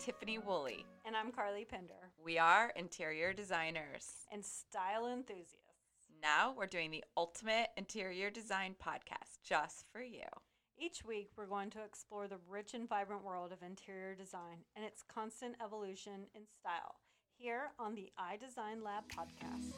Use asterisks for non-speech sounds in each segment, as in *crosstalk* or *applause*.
Tiffany Woolley. And I'm Carlie Pinder. We are interior designers and style enthusiasts. Now we're doing the ultimate interior design podcast just for you. Each week, we're going to explore the rich and vibrant world of interior design and its constant evolution in style here on the iDesign Lab podcast.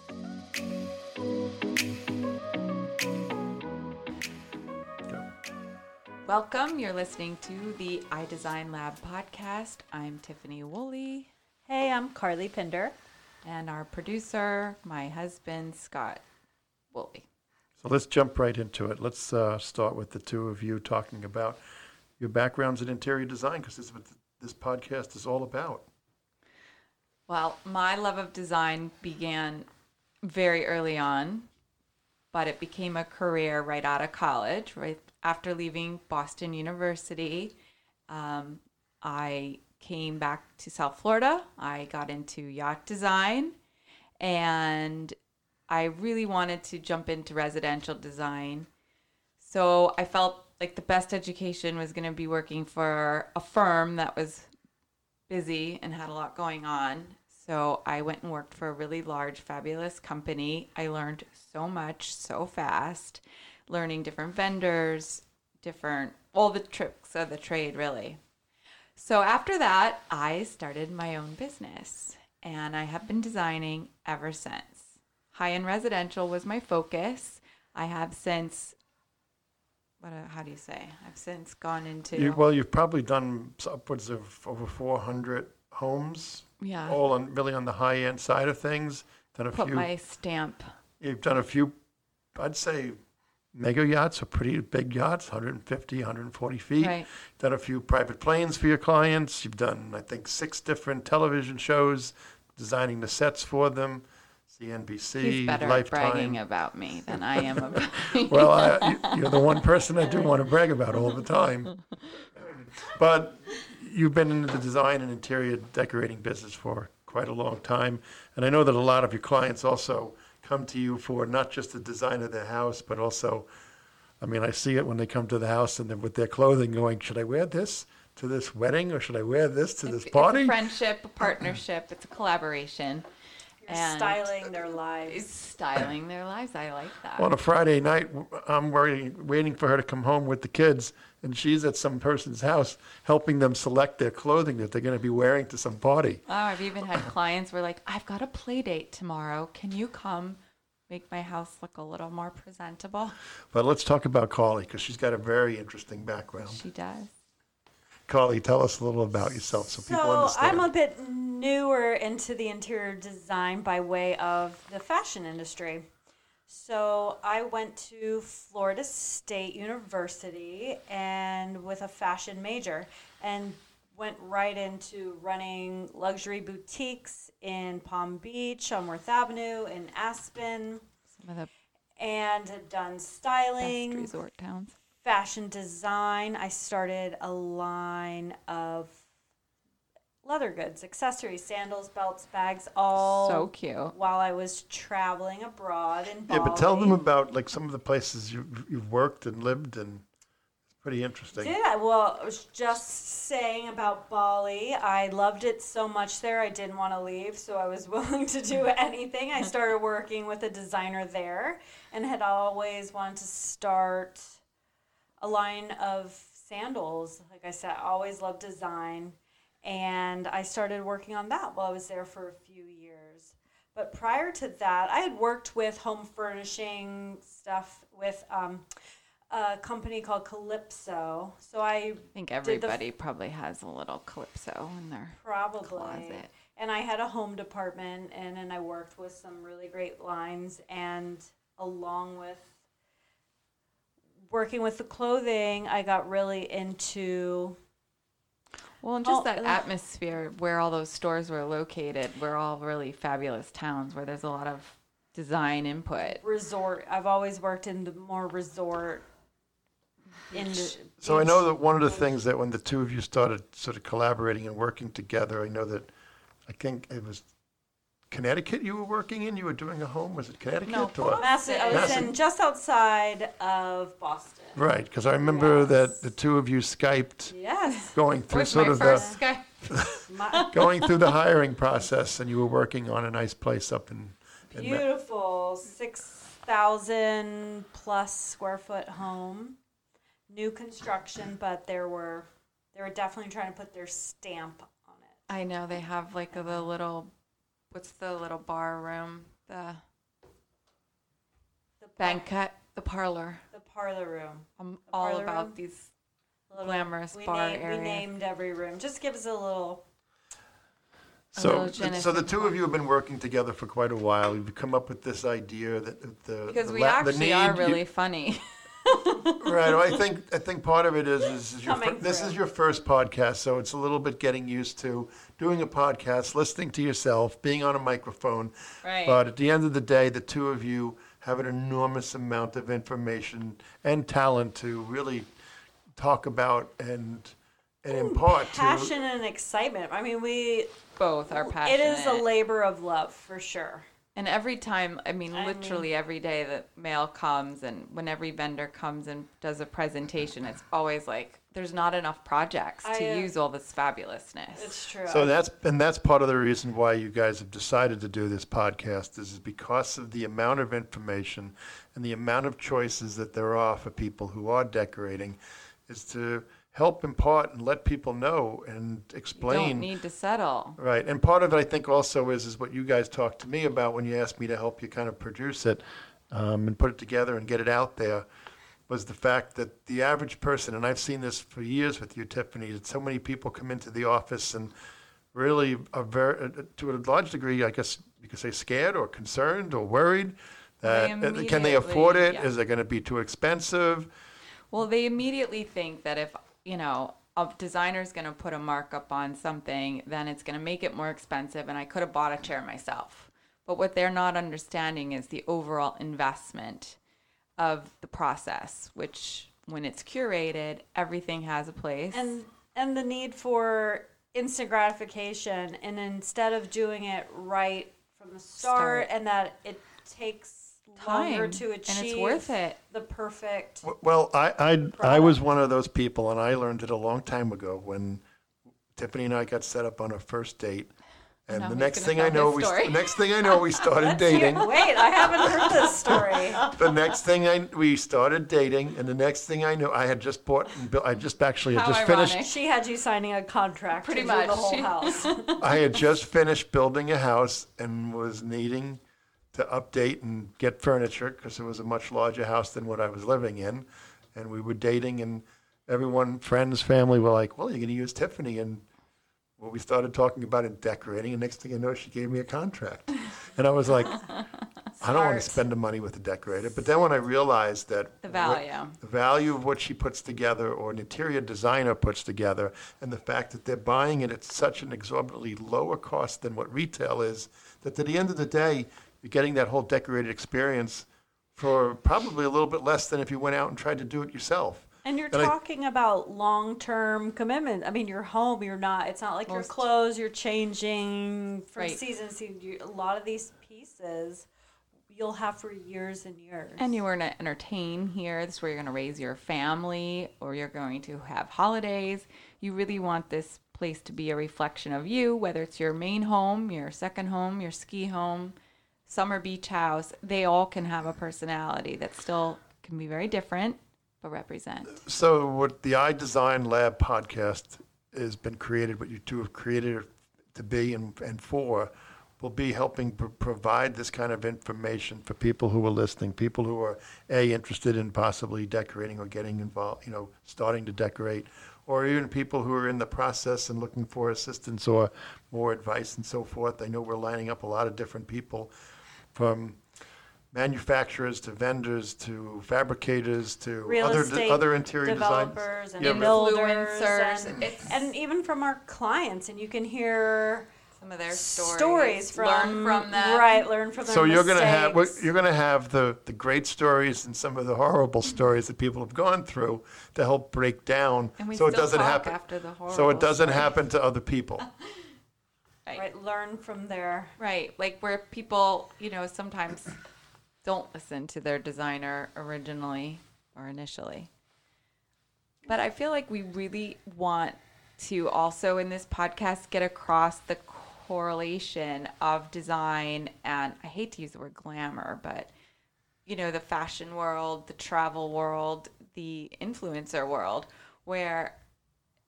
Welcome. You're listening to the iDesign Lab podcast. I'm Tiffany Woolley. Hey, I'm Carlie Pinder. And our producer, my husband, Scott Woolley. So let's jump right into it. Let's uh, start with the two of you talking about your backgrounds in interior design because this is what this podcast is all about. Well, my love of design began very early on, but it became a career right out of college. Right after leaving Boston University, um, I came back to South Florida. I got into yacht design and I really wanted to jump into residential design. So I felt like the best education was going to be working for a firm that was busy and had a lot going on. So I went and worked for a really large, fabulous company. I learned so much so fast, learning different vendors, different, all the tricks of the trade, really. So after that, I started my own business and I have been designing ever since. High end residential was my focus. I have since, what? Uh, how do you say? I've since gone into. You, well, you've probably done upwards of over 400 homes. Yeah. All on really on the high end side of things. Done a Put few. my stamp. You've done a few. I'd say mega yachts are pretty big yachts 150 140 feet right. done a few private planes for your clients you've done i think six different television shows designing the sets for them CNBC, He's better Lifetime. at bragging about me than I am *laughs* about *laughs* well, I, *laughs* you're the one person I do want to brag about all the time. But you've been in the design and interior decorating business for quite a long time, and I know that a lot of your clients also come to you for not just the design of their house, but also, I mean, I see it when they come to the house and then with their clothing, going, should I wear this? to this wedding or should I wear this to this party? It's a friendship, a partnership, it's a collaboration and styling their lives. Styling their lives. I like that. On a Friday night, I'm waiting, waiting for her to come home with the kids, and she's at some person's house helping them select their clothing that they're going to be wearing to some party. Oh, I've even had clients were like, "I've got a play date tomorrow. Can you come?" Make my house look a little more presentable. But let's talk about Carlie because she's got a very interesting background. She does. Carlie, tell us a little about yourself so, so people understand. I'm a bit newer into the interior design by way of the fashion industry. So I went to Florida State University and with a fashion major and went right into running luxury boutiques in Palm Beach, on Worth Avenue, in Aspen. Some of the and had done styling. Best resort towns fashion design. I started a line of leather goods, accessories, sandals, belts, bags, all so cute. While I was traveling abroad in Bali. Yeah, but tell them about like some of the places you you've worked and lived and it's pretty interesting. Yeah, well, I was just saying about Bali. I loved it so much there. I didn't want to leave, so I was *laughs* willing to do anything. I started working with a designer there and had always wanted to start a line of sandals. Like I said, I always loved design. And I started working on that while I was there for a few years. But prior to that, I had worked with home furnishing stuff with um, a company called Calypso. So I, I think everybody f- probably has a little Calypso in their probably. closet. And I had a home department, and then I worked with some really great lines, and along with working with the clothing, I got really into. Well, and just oh, that atmosphere where all those stores were located, we're all really fabulous towns where there's a lot of design input. Resort. I've always worked in the more resort. In the, so I know that one of the things that when the two of you started sort of collaborating and working together, I know that I think it was Connecticut you were working in? You were doing a home? Was it Connecticut? No, or? Mass- I was Mass- in just outside of Boston. Right, because I remember Yes. that the two of you Skyped Yes. going through sort of the. *laughs* *laughs* Going through the hiring process, and you were working on a nice place up in. in Ma- beautiful six thousand plus square foot home, new construction, but there were they were definitely trying to put their stamp on it. I know they have like a, the little, what's the little bar room? The The par- banquet, the parlor. the parlor room. I'm The all parlor about room? these Little- glamorous we bar named, area. We named every room. Just give us a little. A So, little so the two of you have been working together for quite a while. You've come up with this idea that the because the we la- the actually are need- you- really funny. *laughs* right. Well, I think *laughs* I think part of it is, is this is your fir- this is your first podcast, so it's a little bit getting used to doing a podcast, listening to yourself, being on a microphone. Right. But at the end of the day, the two of you have an enormous amount of information and talent to really talk about and and impart to. Passion and excitement. I mean, we. Both are passionate. It is a labor of love for sure. And every time, I mean, I literally every day that mail comes and when every vendor comes and does a presentation, it's always like there's not enough projects I, to uh, use all this fabulousness. It's true. So that's and that's part of the reason why you guys have decided to do this podcast is because of the amount of information and the amount of choices that there are for people who are decorating, is to help impart and let people know and You explain. don't need to settle. Right, and part of it I think also is is what you guys talked to me about when you asked me to help you kind of produce it um, and put it together and get it out there. Was the fact that the average person, and I've seen this for years with you, Tiffany, that so many people come into the office and really are very, uh, to a large degree, I guess you could say, scared or concerned or worried. That uh, can they afford it? Is immediately, it going to be too expensive? Well, they immediately think that if, you know, a designer's going to put a markup on something, then it's going to make it more expensive and I could have bought a chair myself. But what they're not understanding is the overall investment of the process, which when it's curated, everything has a place. and and the need for instant gratification and instead of doing it right from the start, Start. and that it takes Time, to and achieve it's worth it. the perfect Well, I, I, I was one of those people, and I learned it a long time ago when Tiffany and I got set up on a first date. And Now the next thing I know, we story. the next thing I know, we started *laughs* dating. hear- wait i haven't heard this story *laughs* The next thing I we started dating, and the next thing I knew, I had just bought and built. I just actually had How just ironic. finished. she had you signing a contract Pretty to much. the whole house *laughs* I had just finished building a house and was needing to update and get furniture because it was a much larger house than what I was living in. And we were dating, and everyone, friends, family, were like, "Well, you're going to use Tiffany." And well, we started talking about it decorating, and next thing I know, she gave me a contract, and I was like, "I don't want to spend the money with a decorator." But then when I realized that The what- value. the value of what she puts together or an interior designer puts together and the fact that they're buying it at such an exorbitantly lower cost than what retail is that at the end of the day you're getting that whole decorated experience for probably a little bit less than if you went out and tried to do it yourself And you're And I- talking about long term commitment. I mean, you're home. You're not. It's not like your clothes. You're changing from Right. season to season. You, a lot of these pieces you'll have for years and years. And you were going to entertain here. This is where you're going to raise your family or you're going to have holidays. You really want this place to be a reflection of you, whether it's your main home, your second home, your ski home, summer beach house. They all can have a personality that still can be very different, but represent. so what the i design lab podcast has been created what you two have created to be and, and for will be helping pr- provide this kind of information for people who are listening, people who are a interested in possibly decorating or getting involved, you know, starting to decorate, or even people who are in the process and looking for assistance or more advice and so forth. I know we're lining up a lot of different people, from manufacturers to vendors to fabricators to Real other estate other interior designers. and Yeah, Influencers. and, and even from our clients, and you can hear Some of their stories. stories from learn from them. Right, learn from them So you're going to have mistakes. you're going to have the the great stories and some of the horrible stories that people have gone through to help break down, And we so it doesn't talk happen. after the So it doesn't story. happen to other people. *laughs* Right. right, learn from their Right, like where people, you know, sometimes don't listen to their designer originally or initially. But I feel like we really want to also in this podcast get across the correlation of design and I hate to use the word glamour, but you know, the fashion world, the travel world, the influencer world, where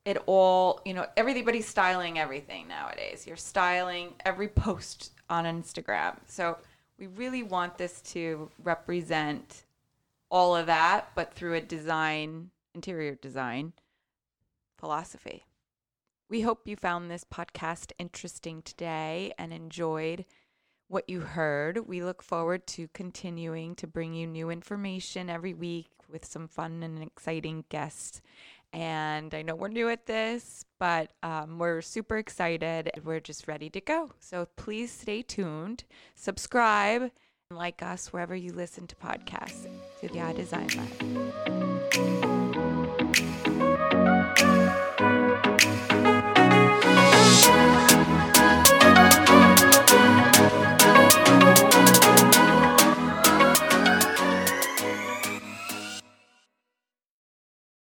it all, you know, everybody's styling everything nowadays. You're styling every post on Instagram. So we really want this to represent all of that, but through a design, interior design philosophy. We hope you found this podcast interesting today and enjoyed what you heard. We look forward to continuing to bring you new information every week with some fun and exciting guests. And I know we're new at this, but um, we're super excited. We're just ready to go. So please stay tuned, subscribe, and like us wherever you listen to podcasts to the iDesign Lab.